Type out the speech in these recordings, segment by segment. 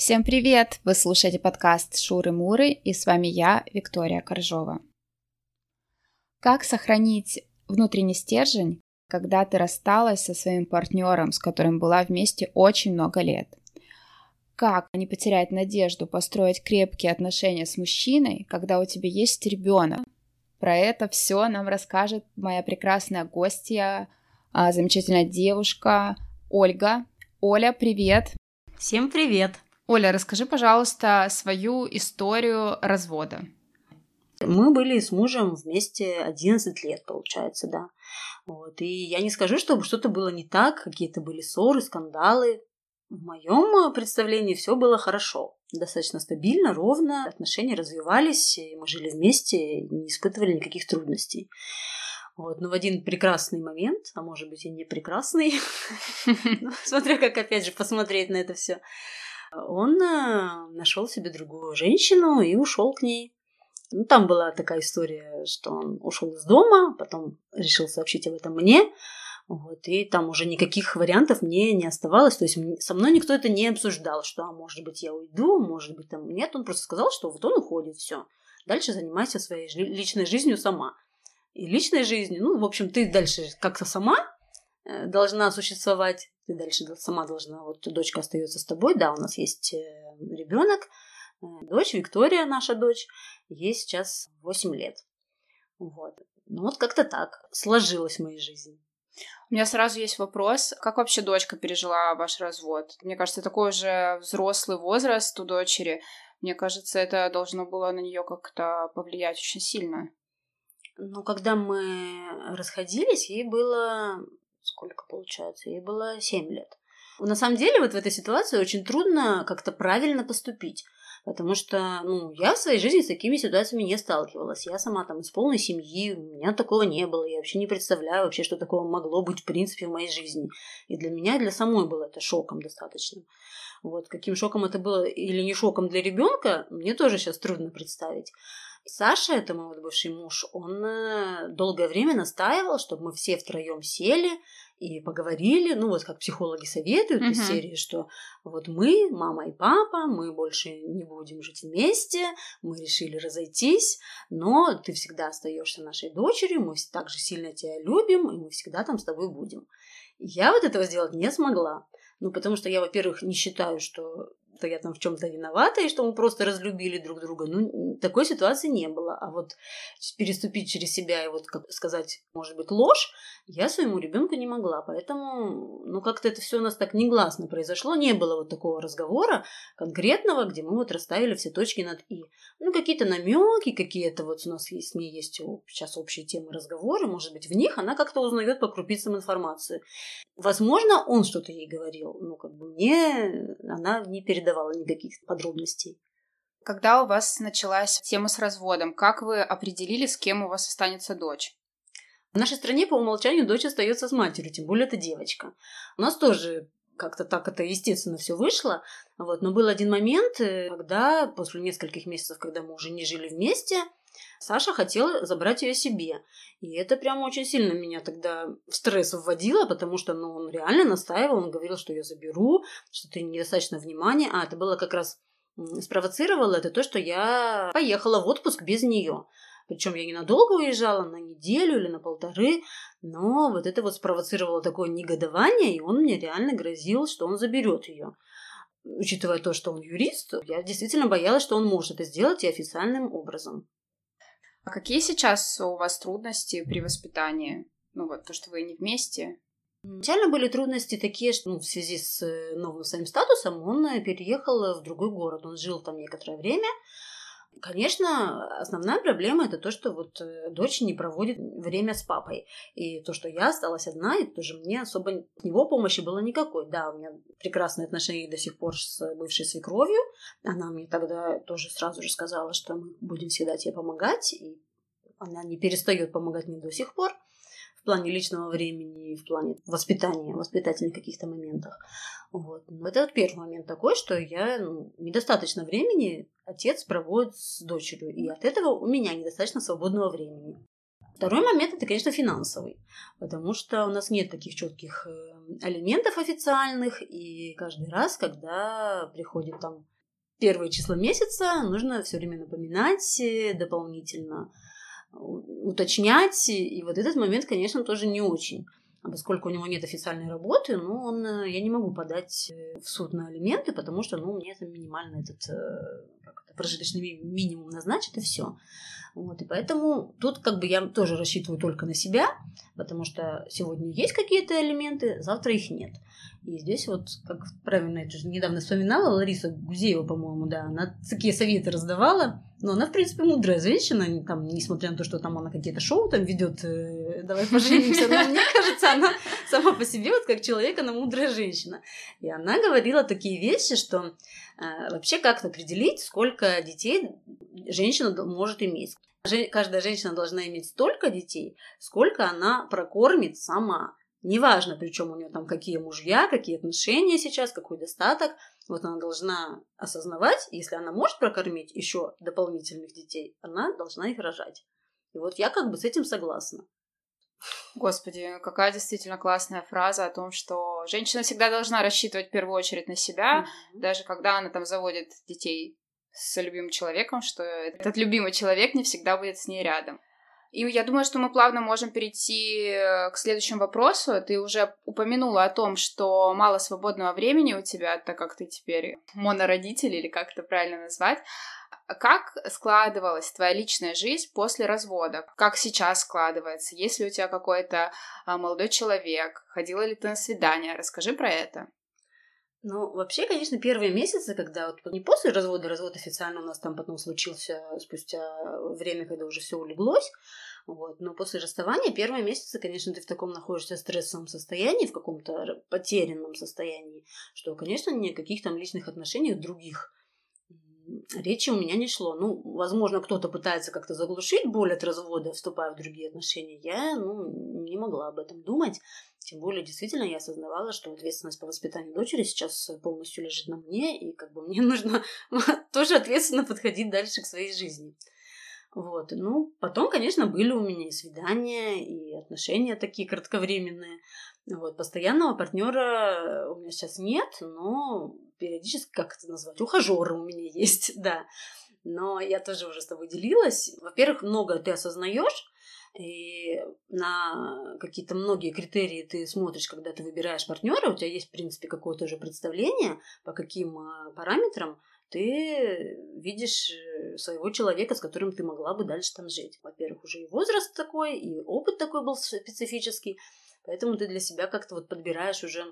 Всем привет! Вы слушаете подкаст Шуры-Муры, и с вами я, Виктория Коржова. Как сохранить внутренний стержень, когда ты рассталась со своим партнером, с которым была вместе очень много лет? Как не потерять надежду построить крепкие отношения с мужчиной, когда у тебя есть ребенок? Про это все нам расскажет моя прекрасная гостья, а, замечательная девушка Ольга. Оля, привет! Всем привет! Оля, расскажи, пожалуйста, свою историю развода. Мы были с мужем вместе 11 лет, получается, да. Вот. И я не скажу, чтобы что-то было не так, какие-то были ссоры, скандалы. В моем представлении все было хорошо. Достаточно стабильно, ровно, отношения развивались, и мы жили вместе, не испытывали никаких трудностей. Вот. Но в один прекрасный момент, а может быть и не прекрасный, смотря как опять же посмотреть на это все, он э, нашел себе другую женщину и ушел к ней. Ну, там была такая история, что он ушел из дома, потом решил сообщить об этом мне. Вот, и там уже никаких вариантов мне не оставалось. То есть со мной никто это не обсуждал, что, а может быть, я уйду, может быть, там нет. Он просто сказал, что вот он уходит, все. Дальше занимайся своей личной жизнью сама. И личной жизнью, ну, в общем, ты дальше как-то сама должна существовать ты дальше сама должна, вот дочка остается с тобой, да, у нас есть э, ребенок, э, дочь, Виктория, наша дочь, ей сейчас 8 лет. Вот. Ну вот как-то так сложилось в моей жизни. У меня сразу есть вопрос. Как вообще дочка пережила ваш развод? Мне кажется, такой уже взрослый возраст у дочери. Мне кажется, это должно было на нее как-то повлиять очень сильно. Ну, когда мы расходились, ей было сколько получается, ей было 7 лет. На самом деле вот в этой ситуации очень трудно как-то правильно поступить. Потому что, ну, я в своей жизни с такими ситуациями не сталкивалась. Я сама там из полной семьи, у меня такого не было. Я вообще не представляю вообще, что такого могло быть в принципе в моей жизни. И для меня, для самой было это шоком достаточно. Вот, каким шоком это было или не шоком для ребенка, мне тоже сейчас трудно представить. Саша, это мой вот бывший муж, он э, долгое время настаивал, чтобы мы все втроем сели и поговорили, ну вот как психологи советуют uh-huh. из серии, что вот мы, мама и папа, мы больше не будем жить вместе, мы решили разойтись, но ты всегда остаешься нашей дочерью, мы так же сильно тебя любим, и мы всегда там с тобой будем. Я вот этого сделать не смогла. Ну, потому что я, во-первых, не считаю, что что я там в чем-то виновата и что мы просто разлюбили друг друга. Ну, такой ситуации не было. А вот переступить через себя и вот как сказать, может быть, ложь, я своему ребенку не могла. Поэтому, ну, как-то это все у нас так негласно произошло. Не было вот такого разговора конкретного, где мы вот расставили все точки над «и». Ну, какие-то намеки, какие-то вот у нас есть, с ней есть сейчас общие темы разговора, может быть, в них она как-то узнает по крупицам информацию. Возможно, он что-то ей говорил, ну, как бы мне она не передала давала никаких подробностей. Когда у вас началась тема с разводом, как вы определили, с кем у вас останется дочь? В нашей стране по умолчанию дочь остается с матерью, тем более это девочка. У нас тоже как-то так это естественно все вышло. Вот. Но был один момент, э, когда после нескольких месяцев, когда мы уже не жили вместе, Саша хотела забрать ее себе. И это прямо очень сильно меня тогда в стресс вводило, потому что ну, он реально настаивал, он говорил, что я заберу, что ты недостаточно внимания. А это было как раз спровоцировало это то, что я поехала в отпуск без нее. Причем я ненадолго уезжала, на неделю или на полторы, но вот это вот спровоцировало такое негодование, и он мне реально грозил, что он заберет ее. Учитывая то, что он юрист, я действительно боялась, что он может это сделать и официальным образом. А какие сейчас у вас трудности при воспитании? Ну вот, то, что вы не вместе. Изначально были трудности такие, что ну, в связи с э, новым своим статусом он э, переехал в другой город. Он жил там некоторое время, Конечно, основная проблема это то, что вот э, дочь не проводит время с папой. И то, что я осталась одна, и тоже мне особо от него помощи было никакой. Да, у меня прекрасные отношения до сих пор с бывшей свекровью. Она мне тогда тоже сразу же сказала, что мы будем всегда тебе помогать. И она не перестает помогать мне до сих пор в плане личного времени, в плане воспитания, воспитательных каких-то моментах. Вот. Это вот первый момент такой, что я ну, недостаточно времени отец проводит с дочерью, и от этого у меня недостаточно свободного времени. Второй момент это, конечно, финансовый, потому что у нас нет таких четких э, алиментов официальных, и каждый раз, когда приходит там первое число месяца нужно все время напоминать э, дополнительно, уточнять. И вот этот момент, конечно, тоже не очень. А поскольку у него нет официальной работы, ну, он, э, я не могу подать э, в суд на алименты, потому что, ну, мне там минимально этот как это, прожиточный минимум назначат, и все. Вот, и поэтому тут как бы я тоже рассчитываю только на себя, потому что сегодня есть какие-то элементы, завтра их нет. И здесь вот, как правильно, это же недавно вспоминала Лариса Гузеева, по-моему, да, она такие советы раздавала, но она, в принципе, мудрая женщина, там, несмотря на то, что там она какие-то шоу там ведет, э, давай поженимся, но мне кажется, она сама по себе, вот как человек, она мудрая женщина. И она говорила такие вещи, что э, вообще как-то определить, сколько детей женщина может иметь. Каждая женщина должна иметь столько детей, сколько она прокормит сама. Неважно, причем у нее там какие мужья, какие отношения сейчас, какой достаток. Вот она должна осознавать, если она может прокормить еще дополнительных детей, она должна их рожать. И вот я как бы с этим согласна. Господи, какая действительно классная фраза о том, что женщина всегда должна рассчитывать в первую очередь на себя, mm-hmm. даже когда она там заводит детей с любимым человеком, что этот любимый человек не всегда будет с ней рядом. И я думаю, что мы плавно можем перейти э, к следующему вопросу. Ты уже упомянула о том, что мало свободного времени у тебя, так как ты теперь монородитель, или как это правильно назвать. Как складывалась твоя личная жизнь после развода? Как сейчас складывается? Есть ли у тебя какой-то а, молодой человек? Ходила ли ты на свидание? Расскажи про это. Ну, вообще, конечно, первые месяцы, когда вот не после развода, развод официально у нас там потом случился спустя время, когда уже все улеглось, вот, но после расставания первые месяцы, конечно, ты в таком находишься стрессовом состоянии, в каком-то потерянном состоянии, что, конечно, никаких там личных отношений других речи у меня не шло. Ну, возможно, кто-то пытается как-то заглушить боль от развода, вступая в другие отношения. Я, ну, не могла об этом думать. Тем более, действительно, я осознавала, что ответственность по воспитанию дочери сейчас полностью лежит на мне, и как бы мне нужно тоже ответственно подходить дальше к своей жизни. Вот. Ну, потом, конечно, были у меня и свидания, и отношения такие кратковременные. Вот. Постоянного партнера у меня сейчас нет, но периодически, как это назвать, ухажеры у меня есть, да. Но я тоже уже с тобой делилась. Во-первых, много ты осознаешь, и на какие-то многие критерии ты смотришь, когда ты выбираешь партнера, у тебя есть, в принципе, какое-то уже представление, по каким а, параметрам ты видишь э, своего человека, с которым ты могла бы дальше там жить. Во-первых, уже и возраст такой, и опыт такой был специфический, поэтому ты для себя как-то вот подбираешь уже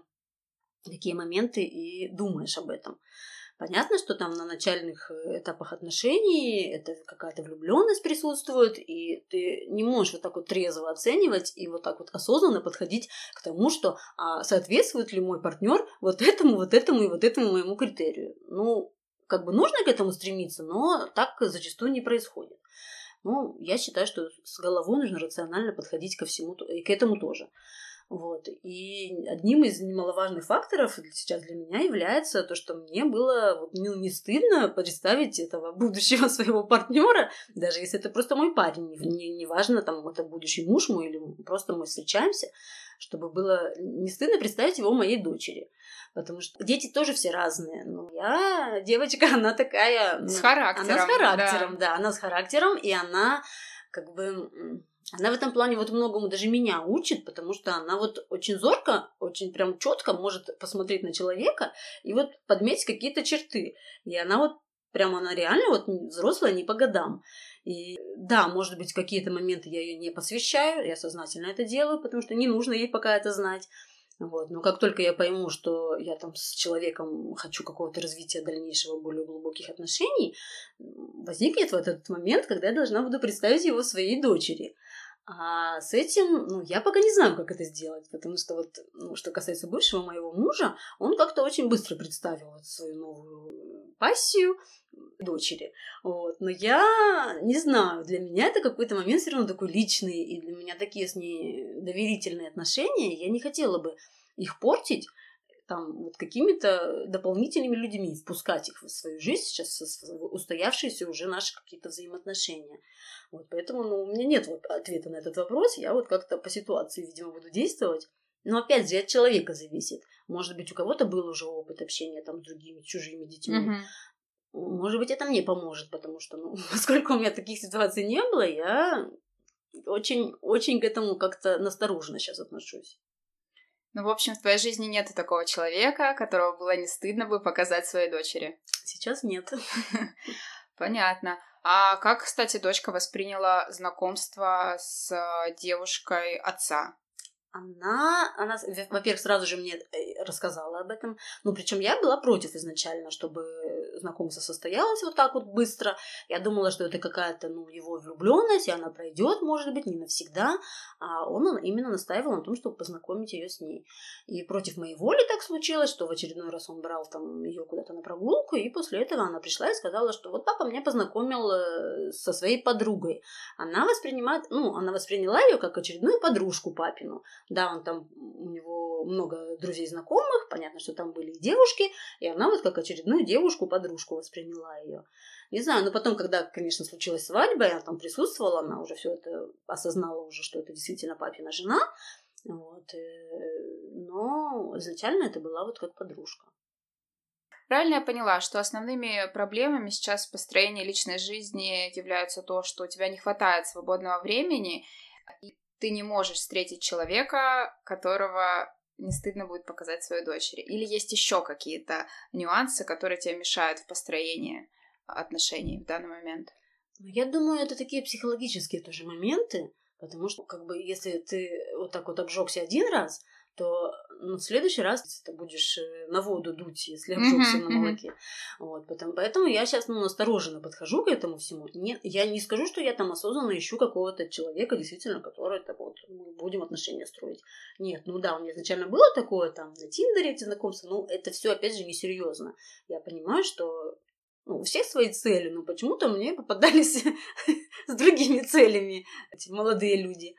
такие моменты и думаешь об этом. Понятно, что там на начальных э, этапах отношений это какая-то влюбленность присутствует, и ты не можешь вот так вот трезво оценивать и вот так вот осознанно подходить к тому, что а, соответствует ли мой партнер вот этому, вот этому и вот этому моему критерию. Ну, как бы нужно к этому стремиться, но так зачастую не происходит. Ну, я считаю, что с головой нужно рационально подходить ко всему и к этому тоже. Вот. И одним из немаловажных факторов сейчас для меня является то, что мне было вот, ну, не стыдно представить этого будущего своего партнера, даже если это просто мой парень, не, не важно, там, это будущий муж мой или просто мы встречаемся, чтобы было не стыдно представить его моей дочери. Потому что дети тоже все разные. Но я девочка, она такая... С характером. Она с характером, да. да она с характером, и она как бы она в этом плане вот многому даже меня учит, потому что она вот очень зорко, очень прям четко может посмотреть на человека и вот подметить какие-то черты. И она вот прям она реально вот взрослая не по годам. И да, может быть, какие-то моменты я ее не посвящаю, я сознательно это делаю, потому что не нужно ей пока это знать. Вот. Но как только я пойму, что я там с человеком хочу какого-то развития дальнейшего, более глубоких отношений, возникнет в этот момент, когда я должна буду представить его своей дочери. А с этим, ну, я пока не знаю, как это сделать, потому что вот, ну, что касается бывшего моего мужа, он как-то очень быстро представил вот свою новую пассию дочери. Вот. Но я не знаю, для меня это какой-то момент все равно такой личный, и для меня такие с ней доверительные отношения, я не хотела бы их портить, там вот какими-то дополнительными людьми, впускать их в свою жизнь сейчас, устоявшиеся уже наши какие-то взаимоотношения. Вот, поэтому ну, у меня нет вот ответа на этот вопрос, я вот как-то по ситуации, видимо, буду действовать. Но опять же, от человека зависит. Может быть, у кого-то был уже опыт общения там с другими чужими детьми. Угу. может быть, это мне поможет, потому что, ну, поскольку у меня таких ситуаций не было, я очень-очень к этому как-то настороженно сейчас отношусь. Ну, в общем, в твоей жизни нет такого человека, которого было не стыдно бы показать своей дочери. Сейчас нет. Понятно. А как, кстати, дочка восприняла знакомство с девушкой отца? она, она, во-первых, сразу же мне э, рассказала об этом. Ну, причем я была против изначально, чтобы знакомство состоялось вот так вот быстро. Я думала, что это какая-то, ну, его влюбленность, и она пройдет, может быть, не навсегда. А он именно настаивал на том, чтобы познакомить ее с ней. И против моей воли так случилось, что в очередной раз он брал там ее куда-то на прогулку, и после этого она пришла и сказала, что вот папа меня познакомил э, со своей подругой. Она воспринимает, ну, она восприняла ее как очередную подружку папину. Да, он там, у него много друзей знакомых, понятно, что там были и девушки, и она вот как очередную девушку-подружку восприняла ее. Не знаю, но потом, когда, конечно, случилась свадьба, я там присутствовала, она уже все это осознала уже, что это действительно папина жена, вот, э, но изначально это была вот как подружка. Правильно я поняла, что основными проблемами сейчас в построении личной жизни являются то, что у тебя не хватает свободного времени, и ты не можешь встретить человека, которого не стыдно будет показать своей дочери? Или есть еще какие-то нюансы, которые тебе мешают в построении отношений в данный момент? Ну, я думаю, это такие психологические тоже моменты, потому что, как бы, если ты вот так вот обжегся один раз, то ну, в следующий раз ты будешь э, на воду дуть, если обжегся mm-hmm, на молоке. Mm-hmm. Вот, потому, поэтому я сейчас ну, настороженно подхожу к этому всему. Не, я не скажу, что я там осознанно ищу какого-то человека, действительно, который так вот мы будем отношения строить. Нет, ну да, у меня изначально было такое там на Тиндере эти знакомства, но это все опять же несерьезно. Я понимаю, что ну, у всех свои цели, но почему-то мне попадались с другими целями эти молодые люди.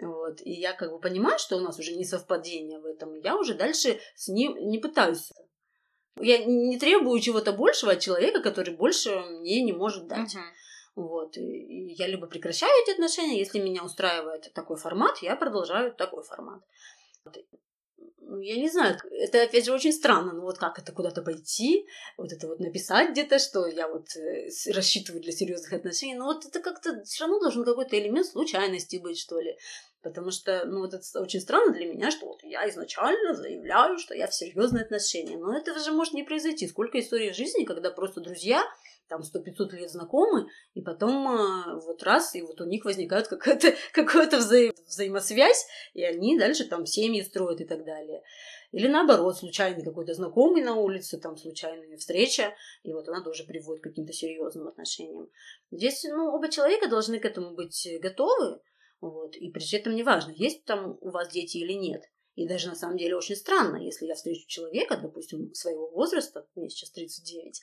Вот. И я как бы понимаю, что у нас уже не совпадение в этом. Я уже дальше с ним не пытаюсь. Я не требую чего-то большего от человека, который больше мне не может дать. Uh-huh. Вот. И я либо прекращаю эти отношения, если меня устраивает такой формат, я продолжаю такой формат. Ну, я не знаю, это опять же очень странно, ну вот как это куда-то пойти, вот это вот написать где-то, что я вот э, рассчитываю для серьезных отношений, ну вот это как-то все равно должен какой-то элемент случайности быть, что ли. Потому что, ну, вот это очень странно для меня, что вот я изначально заявляю, что я в серьезные отношения. Но это же может не произойти. Сколько историй в жизни, когда просто друзья там сто пятьсот лет знакомы, и потом э, вот раз, и вот у них возникает какая-то какая вза взаимосвязь, и они дальше там семьи строят и так далее. Или наоборот, случайный какой-то знакомый на улице, там случайная встреча, и вот она тоже приводит к каким-то серьезным отношениям. Здесь, ну, оба человека должны к этому быть готовы, вот, и при этом неважно, есть там у вас дети или нет. И даже на самом деле очень странно, если я встречу человека, допустим, своего возраста, мне сейчас 39,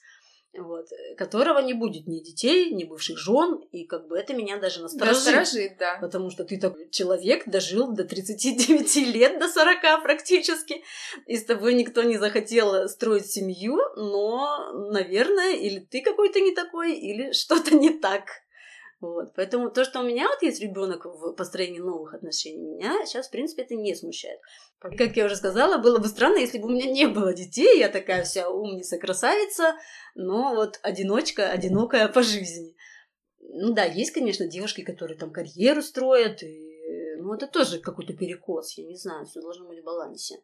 вот, которого не будет ни детей, ни бывших жен, и как бы это меня даже насторожит. Насторожит, да. Потому что ты такой человек, дожил до 39 лет, до 40 практически, и с тобой никто не захотел строить семью, но, наверное, или ты какой-то не такой, или что-то не так. Вот. Поэтому то, что у меня вот есть ребенок в построении новых отношений, меня сейчас, в принципе, это не смущает. Как я уже сказала, было бы странно, если бы у меня не было детей, я такая вся умница, красавица, но вот одиночка, одинокая по жизни. Ну да, есть, конечно, девушки, которые там карьеру строят, и, ну это тоже какой-то перекос, я не знаю, все должно быть в балансе.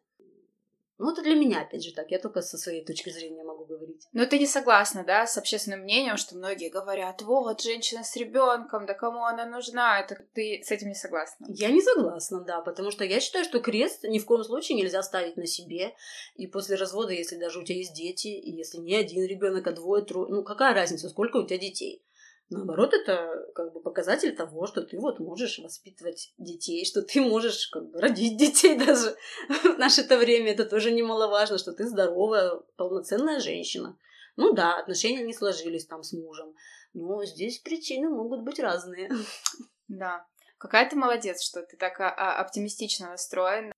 Ну, это для меня, опять же, так. Я только со своей точки зрения могу говорить. Но ты не согласна, да, с общественным мнением, что многие говорят, вот, женщина с ребенком, да кому она нужна? Это ты с этим не согласна? Я не согласна, да, потому что я считаю, что крест ни в коем случае нельзя ставить на себе. И после развода, если даже у тебя есть дети, и если не один ребенок, а двое, трое, ну, какая разница, сколько у тебя детей? Наоборот, это как бы показатель того, что ты вот можешь воспитывать детей, что ты можешь как бы родить детей даже. В наше-то время это тоже немаловажно, что ты здоровая, полноценная женщина. Ну да, отношения не сложились там с мужем, но здесь причины могут быть разные. Да. Какая ты молодец, что ты так а, а, оптимистично настроена.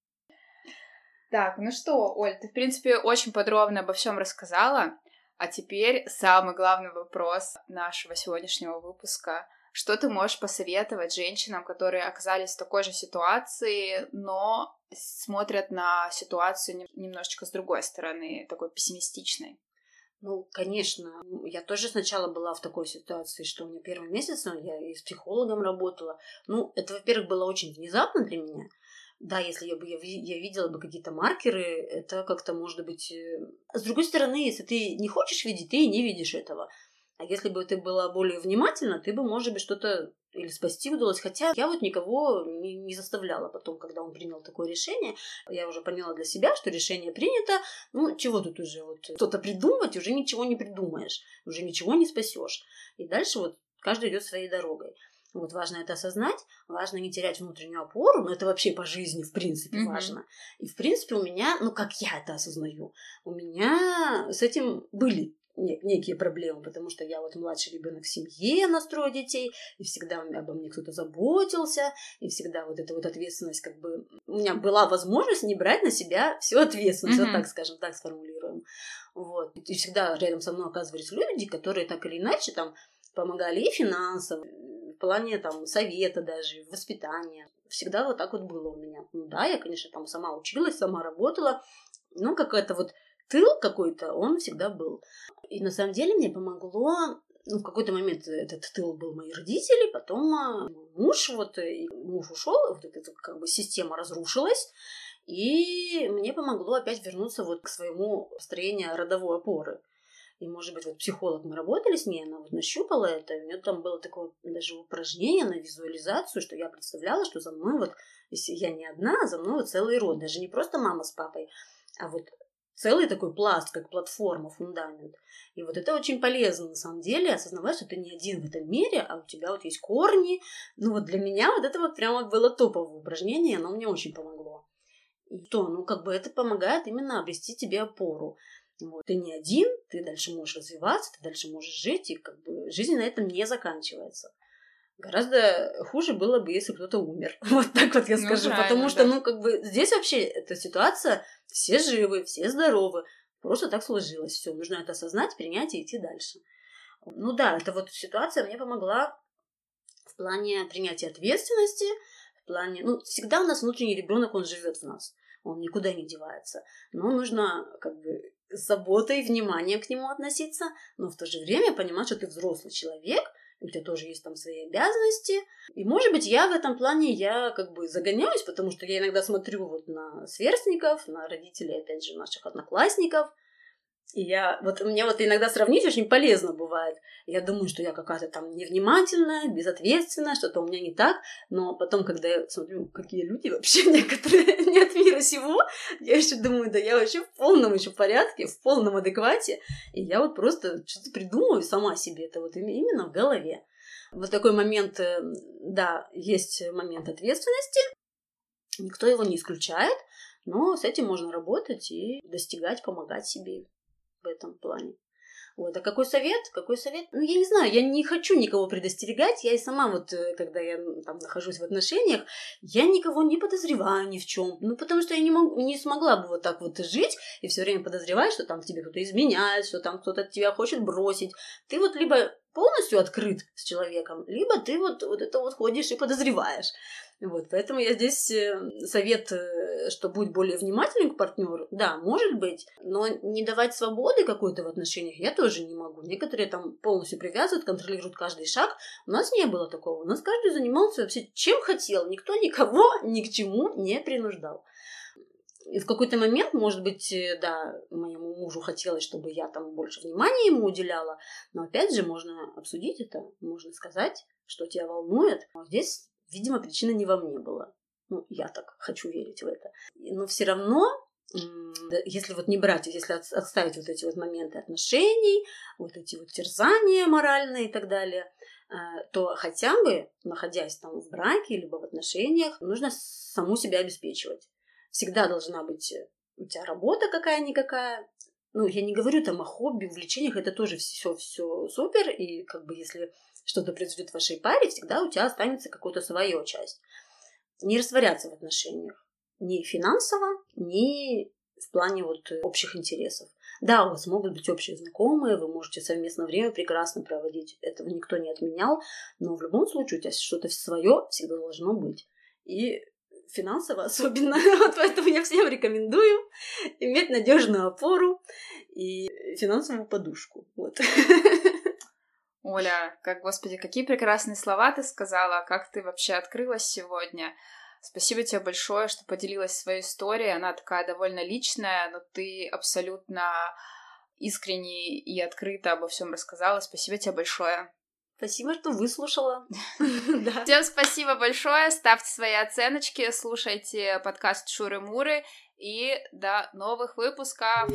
Так, ну что, Оль, ты, в принципе, очень подробно обо всем рассказала. А теперь самый главный вопрос нашего сегодняшнего выпуска. Что ты можешь посоветовать женщинам, которые оказались в такой же ситуации, но смотрят на ситуацию немножечко с другой стороны, такой пессимистичной? Ну, конечно. Я тоже сначала была в такой ситуации, что у меня первый месяц, ну, я и с психологом работала. Ну, это, во-первых, было очень внезапно для меня. Да, если я бы я, я видела бы какие-то маркеры, это как-то может быть. Э, с другой стороны, если ты не хочешь видеть, ты и не видишь этого. А если бы ты была более внимательна, ты бы, может быть, что-то или спасти удалось. Хотя я вот никого не, не заставляла потом, когда он принял такое решение. Я уже поняла для себя, что решение принято. Ну, чего тут уже вот что-то придумывать, уже ничего не придумаешь, уже ничего не спасешь. И дальше вот каждый идет своей дорогой. Вот важно это осознать, важно не терять внутреннюю опору, но это вообще по жизни, в принципе, mm-hmm. важно. И, в принципе, у меня, ну, как я это осознаю, у меня с этим были некие проблемы, потому что я вот младший ребенок в семье на детей, и всегда обо мне кто-то заботился, и всегда вот эта вот ответственность, как бы у меня была возможность не брать на себя всю ответственность, mm-hmm. вот так скажем, так сформулируем. Вот. И всегда рядом со мной оказывались люди, которые так или иначе там помогали и финансово, плане там совета даже, воспитания. Всегда вот так вот было у меня. Ну да, я, конечно, там сама училась, сама работала, но какая-то вот тыл какой-то, он всегда был. И на самом деле мне помогло ну, в какой-то момент этот тыл был мои родители, потом а, муж, вот, и муж ушел, вот эта как бы система разрушилась, и мне помогло опять вернуться вот к своему строению родовой опоры. И, может быть, вот психолог, мы работали с ней, она вот нащупала это, у нее там было такое даже упражнение на визуализацию, что я представляла, что за мной вот, если я не одна, а за мной вот целый род, даже не просто мама с папой, а вот целый такой пласт, как платформа, фундамент. И вот это очень полезно, на самом деле, осознавать, что ты не один в этом мире, а у тебя вот есть корни. Ну вот для меня вот это вот прямо было топовое упражнение, оно мне очень помогло. И то, ну как бы это помогает именно обрести тебе опору. Вот. Ты не один, ты дальше можешь развиваться, ты дальше можешь жить, и как бы жизнь на этом не заканчивается. Гораздо хуже было бы, если кто-то умер. Вот так вот я ну, скажу. Потому что, да. ну, как бы здесь вообще эта ситуация, все живы, все здоровы. Просто так сложилось. Все, нужно это осознать, принять и идти дальше. Ну да, эта вот ситуация мне помогла в плане принятия ответственности, в плане, ну, всегда у нас внутренний ребенок, он живет в нас, он никуда не девается. Но нужно как бы с заботой, вниманием к нему относиться, но в то же время понимать, что ты взрослый человек, у тебя тоже есть там свои обязанности. И, может быть, я в этом плане, я как бы загоняюсь, потому что я иногда смотрю вот на сверстников, на родителей, опять же, наших одноклассников – и я, вот мне вот иногда сравнить очень полезно бывает. Я думаю, что я какая-то там невнимательная, безответственная, что-то у меня не так. Но потом, когда я смотрю, какие люди вообще некоторые не от мира сего, я еще думаю, да я вообще в полном еще порядке, в полном адеквате. И я вот просто что-то придумываю сама себе. Это вот именно в голове. Вот такой момент, э, да, есть момент ответственности. Никто его не исключает. Но с этим можно работать и достигать, помогать себе этом плане. Вот, а какой совет? Какой совет? Ну, я не знаю, я не хочу никого предостерегать. Я и сама вот, э, когда я там нахожусь в отношениях, я никого не подозреваю ни в чем. Ну, потому что я не, могу, не смогла бы вот так вот жить и все время подозревать, что там тебе кто-то изменяет, что там кто-то тебя хочет бросить. Ты вот либо полностью открыт с человеком, либо ты вот, вот это вот ходишь и подозреваешь. Вот, поэтому я здесь э, совет, э, что будь более внимательным к партнеру. Да, может быть, но не давать свободы какой-то в отношениях я тоже не могу. Некоторые там полностью привязывают, контролируют каждый шаг. У нас не было такого. У нас каждый занимался вообще чем хотел. Никто никого ни к чему не принуждал. И в какой-то момент, может быть, э, да, моему мужу хотелось, чтобы я там больше внимания ему уделяла, но опять же можно обсудить это, можно сказать, что тебя волнует. Но здесь Видимо, причина не во мне была. Ну, я так хочу верить в это. Но все равно, если вот не брать, если отставить вот эти вот моменты отношений, вот эти вот терзания моральные и так далее, э, то хотя бы, находясь там в браке либо в отношениях, нужно саму себя обеспечивать. Всегда должна быть у тебя работа какая-никакая. Ну, я не говорю там о хобби, увлечениях, это тоже все, все супер, и как бы если что-то произойдет в вашей паре, всегда у тебя останется какая-то своя часть. Не растворяться в отношениях. Ни финансово, ни в плане вот общих интересов. Да, у вас могут быть общие знакомые, вы можете совместно время прекрасно проводить, этого никто не отменял, но в любом случае у тебя что-то свое всегда должно быть. И финансово особенно. вот поэтому я всем рекомендую иметь надежную опору и финансовую подушку. Вот. Оля, как, господи, какие прекрасные слова ты сказала, как ты вообще открылась сегодня. Спасибо тебе большое, что поделилась своей историей. Она такая довольно личная, но ты абсолютно искренне и открыто обо всем рассказала. Спасибо тебе большое. Спасибо, что выслушала. Всем спасибо большое. Ставьте свои оценочки, слушайте подкаст Шуры Муры и до новых выпусков.